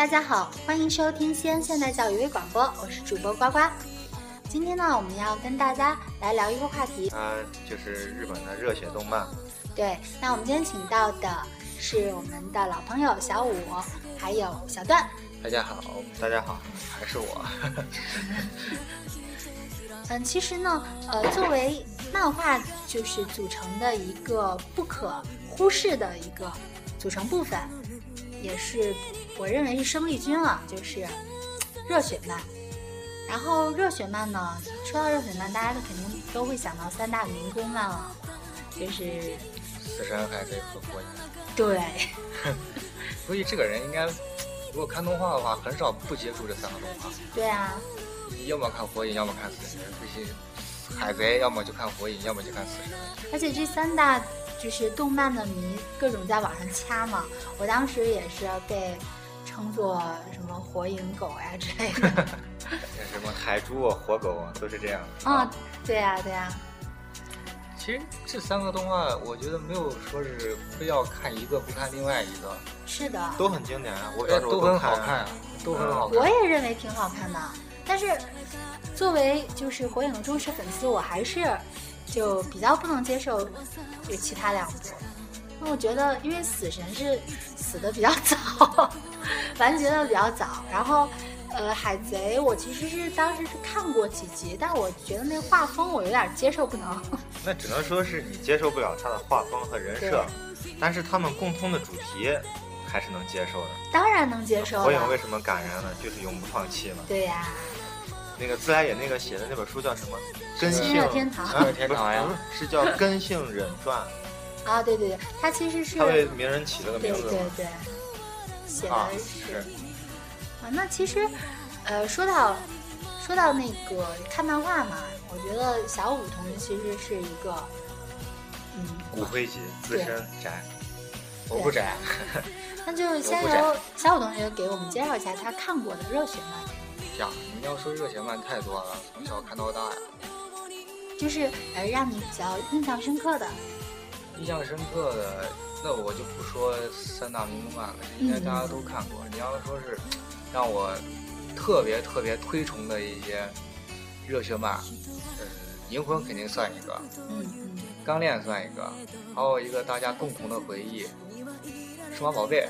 大家好，欢迎收听西安现代教育微广播，我是主播呱呱。今天呢，我们要跟大家来聊一个话题，啊就是日本的热血动漫。对，那我们今天请到的是我们的老朋友小五，还有小段。大家好，大家好，还是我。嗯，其实呢，呃，作为漫画就是组成的一个不可忽视的一个组成部分，也是我认为是生力军了，就是热血漫。然后热血漫呢，说到热血漫，大家都肯定都会想到三大民工漫了，就是死神、海贼和火影。对。所以这个人应该，如果看动画的话，很少不接触这三个动画。对啊。要么看火影，要么看死神。这些海贼，要么就看火影，要么就看死神。而且这三大就是动漫的迷，各种在网上掐嘛。我当时也是被称作什么火影狗呀 之类的。什么海猪、火狗啊都是这样。啊，对呀，对呀。其实这三个动画，我觉得没有说是非要看一个不看另外一个。是的。都很经典啊，我都很好看，都很好看。我也认为挺好看的。但是，作为就是火影的忠实粉丝，我还是就比较不能接受就其他两部。那我觉得，因为死神是死的比较早，完结的比较早。然后，呃，海贼我其实是当时是看过几集，但我觉得那个画风我有点接受不能。那只能说是你接受不了他的画风和人设，但是他们共通的主题还是能接受的。当然能接受。火影为什么感人呢？就是永不放弃嘛。对呀。那个自来也那个写的那本书叫什么？根性天堂。天堂呀，是叫《根性忍传》。啊，对对对，他其实是他为名人起了个名字。对对对，写的是。啊，那其实，呃，说到说到那个看漫画嘛，我觉得小五同学其实是一个，嗯，骨灰级资深宅。我不宅。那就先由小五同学给我们介绍一下他看过的热血漫。呀，你要说热血漫太多了，从小看到大呀。就是呃，让你比较印象深刻的。印象深刻的，那我就不说三大名漫了，应该大家都看过。你要说是让我特别特别推崇的一些热血漫，呃，银魂肯定算一个，嗯嗯，钢炼算一个，还有一个大家共同的回忆，数码宝贝。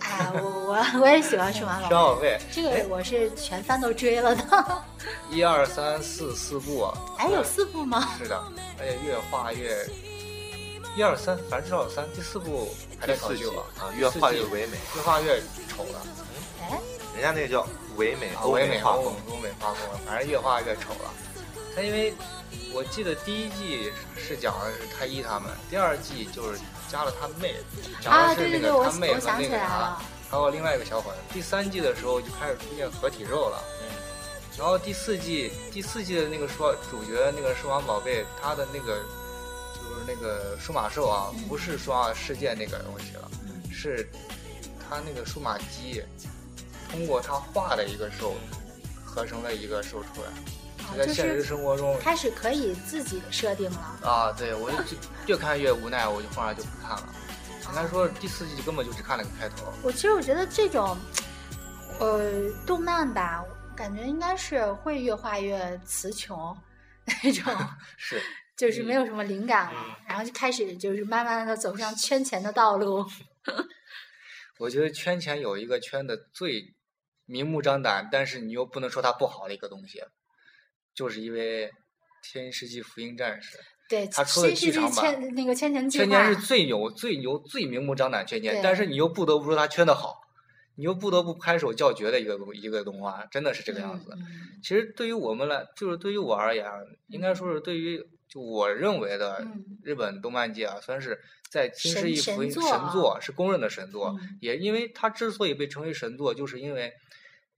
哎，我我我也喜欢数码宝贝。数码宝贝，这个我是全番都追了的。一二三四四部。哎，有四部吗？是的，而且越画越一二三，反正至少有三。第四部还在考究啊，越画越唯美，越画越丑了。哎，人家那个叫唯美，唯美画风，欧美画风，反正越画越丑了。他因为我记得第一季是讲的是太一他们，第二季就是。加了他妹，讲的是那个他妹和那个啥，还有另外一个小伙子。第三季的时候就开始出现合体肉了，嗯，然后第四季第四季的那个说主角那个数码宝贝，他的那个就是那个数码兽啊，不是数码世界那个东西了，是他那个数码机通过他画的一个兽合成了一个兽出来。在现实生活中，开始可以自己设定了啊！对我就 越看越无奈，我就后来就不看了。应该说第四季根本就只看了个开头。我其实我觉得这种，呃，动漫吧，感觉应该是会越画越词穷 那种，是，就是没有什么灵感了，然后就开始就是慢慢的走上圈钱的道路。我觉得圈钱有一个圈的最明目张胆，但是你又不能说它不好的一个东西。就是因为《天世纪福音战士》，对，他出的剧场版那个圈钱圈钱是最牛、最牛、最明目张胆圈钱，但是你又不得不说他圈的好，你又不得不拍手叫绝的一个一个动画，真的是这个样子。其实对于我们来，就是对于我而言，应该说是对于就我认为的日本动漫界啊，算是在《天世纪福音》神作是公认的神作。也因为它之所以被称为神作，就是因为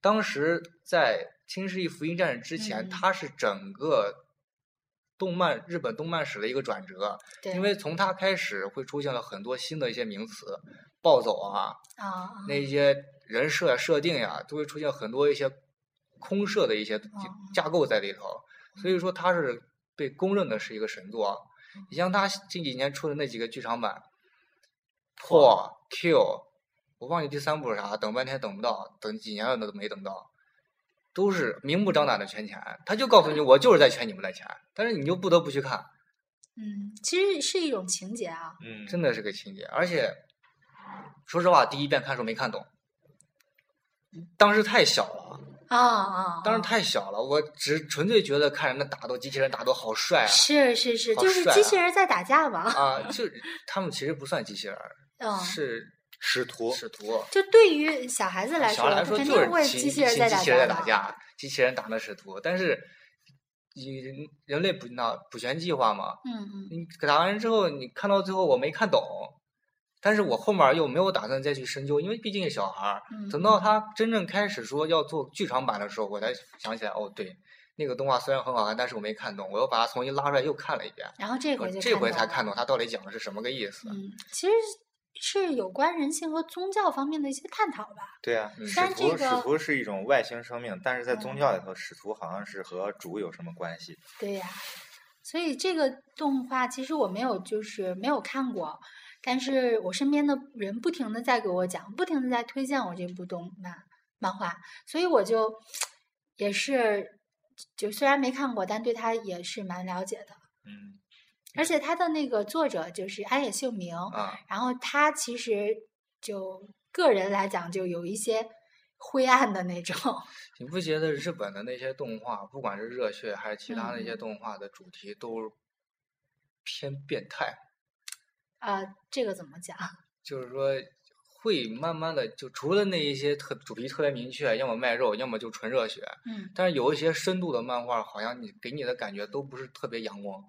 当时在。《新世纪福音战士》之前，它是整个动漫日本动漫史的一个转折，因为从它开始会出现了很多新的一些名词，暴走啊，那些人设呀、设定呀，都会出现很多一些空设的一些架构在里头，所以说它是被公认的是一个神作。你像他近几年出的那几个剧场版，破、Q。我忘记第三部是啥，等半天等不到，等几年了都没等到，都是明目张胆的圈钱，他就告诉你我就是在圈你们的钱，但是你就不得不去看，嗯，其实是一种情节啊。嗯，真的是个情节，而且说实话，第一遍看时候没看懂，当时太小了。啊啊！当时太小了，我只纯粹觉得看人家打斗，机器人打斗好帅啊！是是是，就是机器人在打架嘛。啊，就他们其实不算机器人儿，嗯，是使徒使徒。就对于小孩子来小孩来他肯说就是会机器人在打架机器人在打的。架，机器人打那使徒，但是你人人类补那补全计划嘛，嗯嗯你打完之后，你看到最后我没看懂，但是我后面又没有打算再去深究，因为毕竟是小孩儿。嗯。等到他真正开始说要做剧场版的时候，我才想起来，哦，对，那个动画虽然很好看，但是我没看懂，我又把它重新拉出来又看了一遍，然后这回就这回才看懂它到底讲的是什么个意思。嗯，其实是有关人性和宗教方面的一些探讨吧。对啊，嗯使徒这个使徒是一种外星生命，但是在宗嗯教里头，使徒好像是和主有什么关系？对呀、所以这个动画其实我没有就是没有看过，但是我身边的人不停的在给我讲，不停的在推荐我这部动漫漫画，所以我就也是就虽然没看过，但对他也是蛮了解的。嗯，而且他的那个作者就是安野秀明，啊，然后他其实就个人来讲就有一些灰暗的那种，你不觉得日本的那些动画，不管是热血还是其他那些嗯动画的主题，都偏变态？啊、这个怎么讲？就是说会慢慢的就除了那一些特主题特别明确，要么卖肉，要么就纯热血。嗯，但是有一些深度的漫画，好像你给你的感觉都不是特别阳光。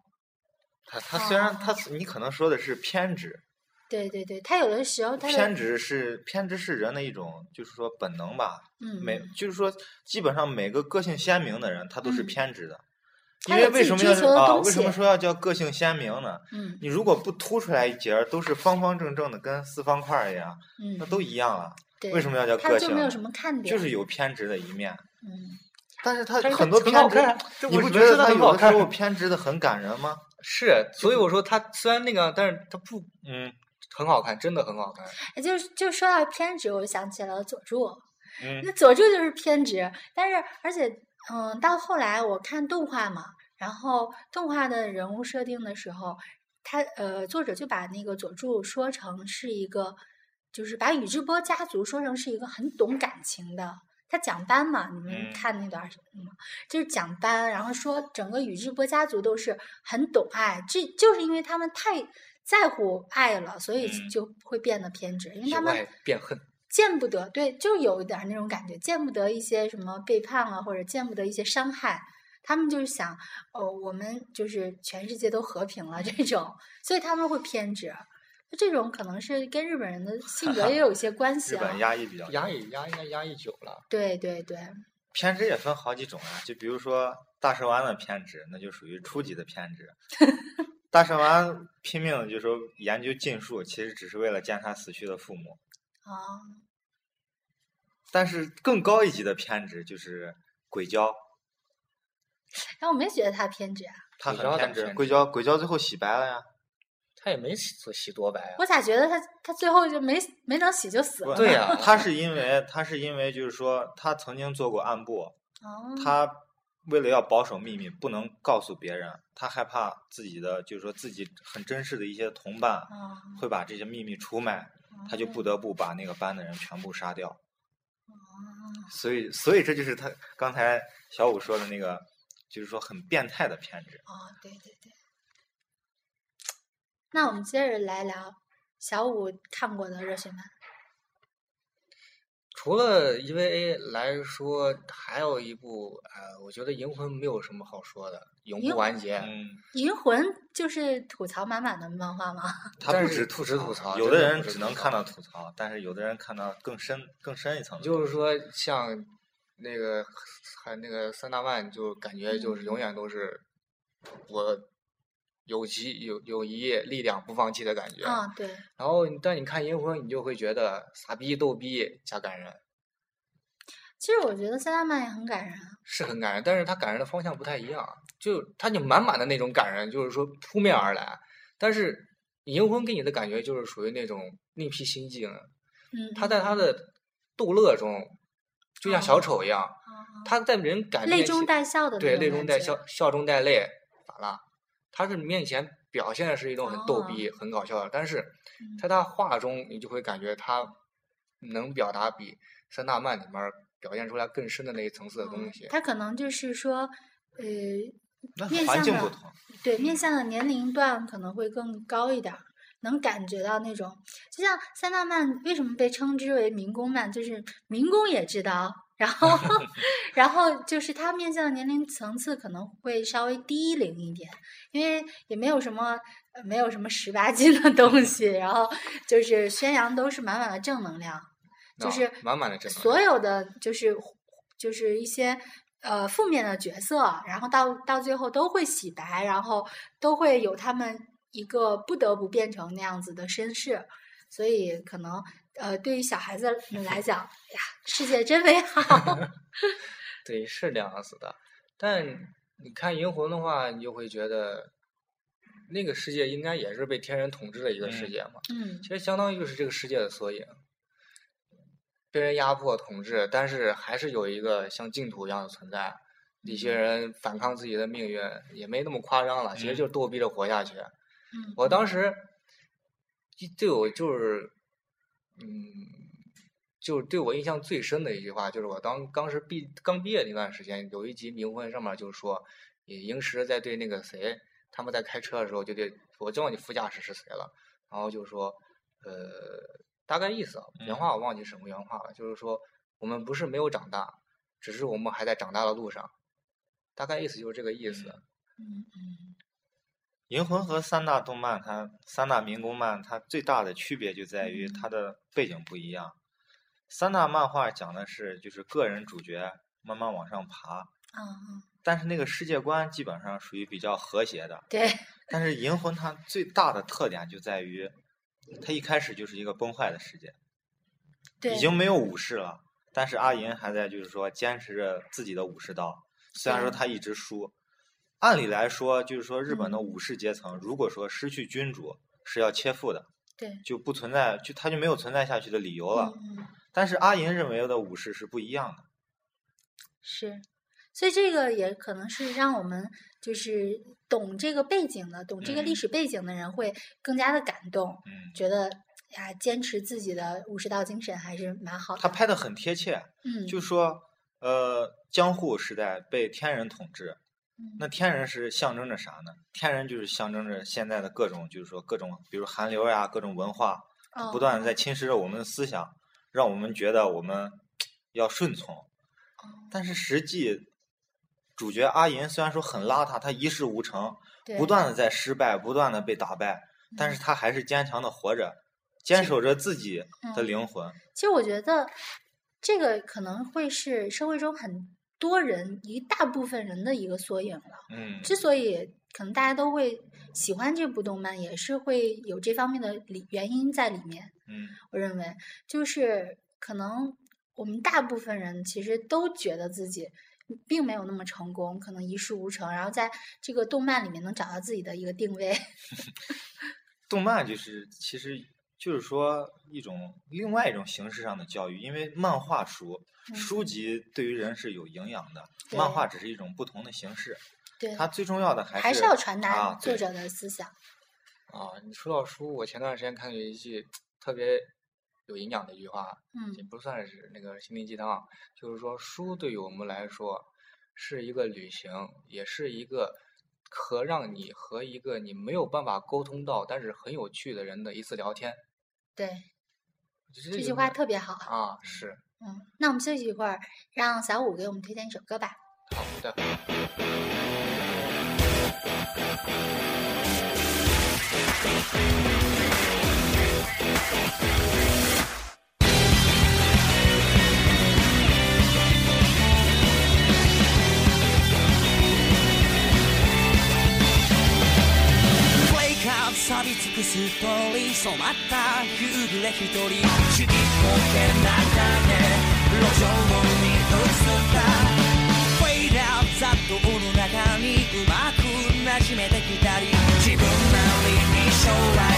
他他虽然哦他你可能说的是偏执，对对对，他有的时候他偏执是偏执是人的一种，就是说本能吧。嗯每就是说，基本上每个个性鲜明的人，他都是嗯偏执的。他因为为什么要啊？为什么说要叫个性鲜明呢？嗯你如果不凸出来一截，都是方方正正的，跟四方块儿一样，嗯，那都一样了。对为什么要叫个性呢？他就没有什么看点，就是有偏执的一面。嗯，但是他很多很偏执你不觉得他有的时候偏执的很感人吗？是，所以我说他虽然那个，但是他不嗯很好看，真的很好看。也就是就说到偏执，我就想起了佐助，嗯那佐助就是偏执，但是而且嗯，到后来我看动画嘛，然后动画的人物设定的时候，他呃作者就把那个佐助说成是一个，就是把宇智波家族说成是一个很懂感情的。他讲班嘛，你们嗯看那段儿什么吗？就是讲班，然后说整个宇智波家族都是很懂爱，这就是因为他们太在乎爱了，所以嗯就会变得偏执，因为他们爱变恨，见不得，对，就有一点儿那种感觉，见不得一些什么背叛啊，或者见不得一些伤害，他们就是想，哦，我们就是全世界都和平了这种，所以他们会偏执。这种可能是跟日本人的性格也有一些关系 日本啊。压抑比较压抑压抑该压抑久了。对对对，偏执也分好几种啊，就比如说大蛇丸的偏执，那就属于初级的偏执。大蛇丸拼命的就说研究禁术，其实只是为了见他死去的父母。啊，但是更高一级的偏执就是鬼鲛，然后我没觉得他偏执啊，他很偏执。鬼鲛鬼鲛最后洗白了呀，他也没洗洗多白啊我。咋觉得他他最后就没没能洗就死了？对呀他是因为他是因为就是说他曾经做过暗部，哦，他为了要保守秘密，不能告诉别人，他害怕自己的就是说自己很珍视的一些同伴啊，会把这些秘密出卖，他就不得不把那个班的人全部杀掉。所以，所以这就是他刚才小五说的那个，就是说很变态的偏执。哦，对对对。那我们接着来聊小五看过的热血漫。除了 EVA 来说，还有一部呃，我觉得《银魂》没有什么好说的，永不完结。嗯，银魂就是吐槽满满的漫画吗？他不止吐槽，吐槽有的人只能看到吐槽，但是有的人看到更深、更深一层。就是说，像那个还那个三大万，就感觉就是永远都是我有其有有一力量不放弃的感觉。啊，对，然后，但你看《银魂》，你就会觉得傻逼逗逼加感人，其实我觉得三大漫也很感人啊。是很感人，但是他感人的方向不太一样。就他就满满的那种感人，就是说扑面而来。但是《银魂》给你的感觉就是属于那种另辟蹊径，嗯，他在他的逗乐中，就像小丑一样，他在人感泪中带笑的对泪中带笑，笑中带泪，咋了？他是面前表现的是一种很逗逼、很搞笑的，但是在他画中，你就会感觉他能表达比三大漫里面表现出来更深的那一层次的东西。他可能就是说，呃，面向的对面向的年龄段可能会更高一点。能感觉到那种，就像三大漫为什么被称之为民工漫，就是民工也知道，然后，然后就是它面向的年龄层次可能会稍微低龄一点，因为也没有什么没有什么十八禁的东西，然后就是宣扬都是满满的正能量，就是满满的正，所有的就是就是一些呃负面的角色，然后到到最后都会洗白，然后都会有他们。一个不得不变成那样子的身世，所以可能呃，对于小孩子们来 讲，呀，世界真美好。对，是这样子的。但你看《银魂》的话，你就会觉得那个世界应该也是被天人统治的一个世界嘛。嗯。其实相当于就是这个世界的缩影，被人压迫统治，但是还是有一个像净土一样的存在。一些人反抗自己的命运，也没那么夸张了，其实就是逗逼着活下去。我当时对我就是，嗯，就是对我印象最深的一句话，就是我当当时毕刚毕业那段时间，有一集《冥婚》上面就是说，萤石在对那个谁，他们在开车的时候，就对我知道你副驾驶是谁了，然后就说，呃，大概意思啊，原话我忘记什么原话了，就是说我们不是没有长大，只是我们还在长大的路上，大概意思就是这个意思。嗯嗯。银魂和三大动漫，它三大民工漫，它最大的区别就在于它的背景不一样。三大漫画讲的是就是个人主角慢慢往上爬，嗯但是那个世界观基本上属于比较和谐的。对。但是银魂它最大的特点就在于，它一开始就是一个崩坏的世界，已经没有武士了，但是阿银还在就是说坚持着自己的武士道，虽然说他一直输。按理来说，就是说日本的武士阶层，如果说失去君主是要切腹的，对，就不存在，就他就没有存在下去的理由了。但是阿银认为的武士是不一样的。是，所以这个也可能是让我们就是懂这个背景的、懂这个历史背景的人会更加的感动，觉得呀，坚持自己的武士道精神还是蛮好的。他拍的很贴切，嗯，就说呃，江户时代被天人统治。那天人是象征着啥呢？天人就是象征着现在的各种，就是说各种，比如韩流呀，各种文化，不断的在侵蚀着我们的思想，让我们觉得我们 要顺从。但是实际，主角阿银虽然说很邋遢，他一事无成，不断的在失败，不断的被打败，但是他还是坚强的活着，坚守着自己的灵魂。其实我觉得，这个可能会是社会中很。多人一大部分人的一个缩影了。嗯，之所以可能大家都会喜欢这部动漫，也是会有这方面的理原因在里面。嗯，我认为就是可能我们大部分人其实都觉得自己并没有那么成功，可能一事无成，然后在这个动漫里面能找到自己的一个定位。动漫就是其实就是说一种另外一种形式上的教育，因为漫画书。书籍对于人是有营养的，漫画只是一种不同的形式。对，它最重要的还是还是要传达作者的思想。啊，你说到书，我前段时间看有一句特别有营养的一句话，嗯，也不算是那个心灵鸡汤，就是说书对于我们来说是一个旅行，也是一个可让你和一个你没有办法沟通到但是很有趣的人的一次聊天。对，这句话特别好啊，是。嗯，那我们休息一会儿，让小五给我们推荐一首歌吧。好的。り染まった夕暮れ一人ちびっこけ中で路上に映ったフェイドアウト雑踏の中にうまく馴染めてきたり自分なりに将来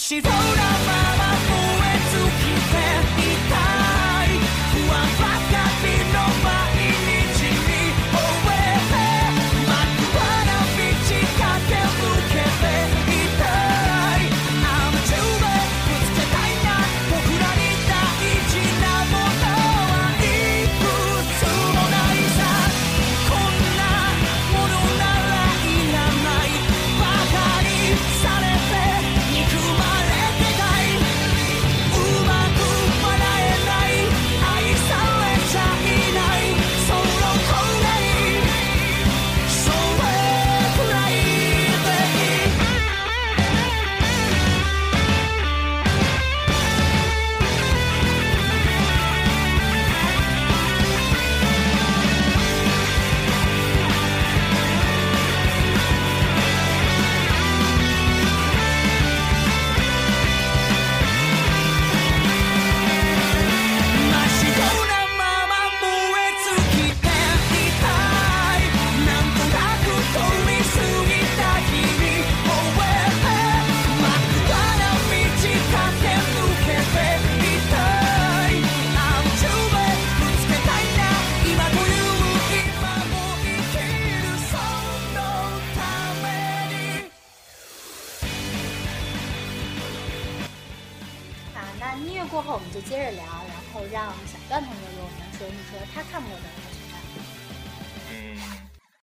she'd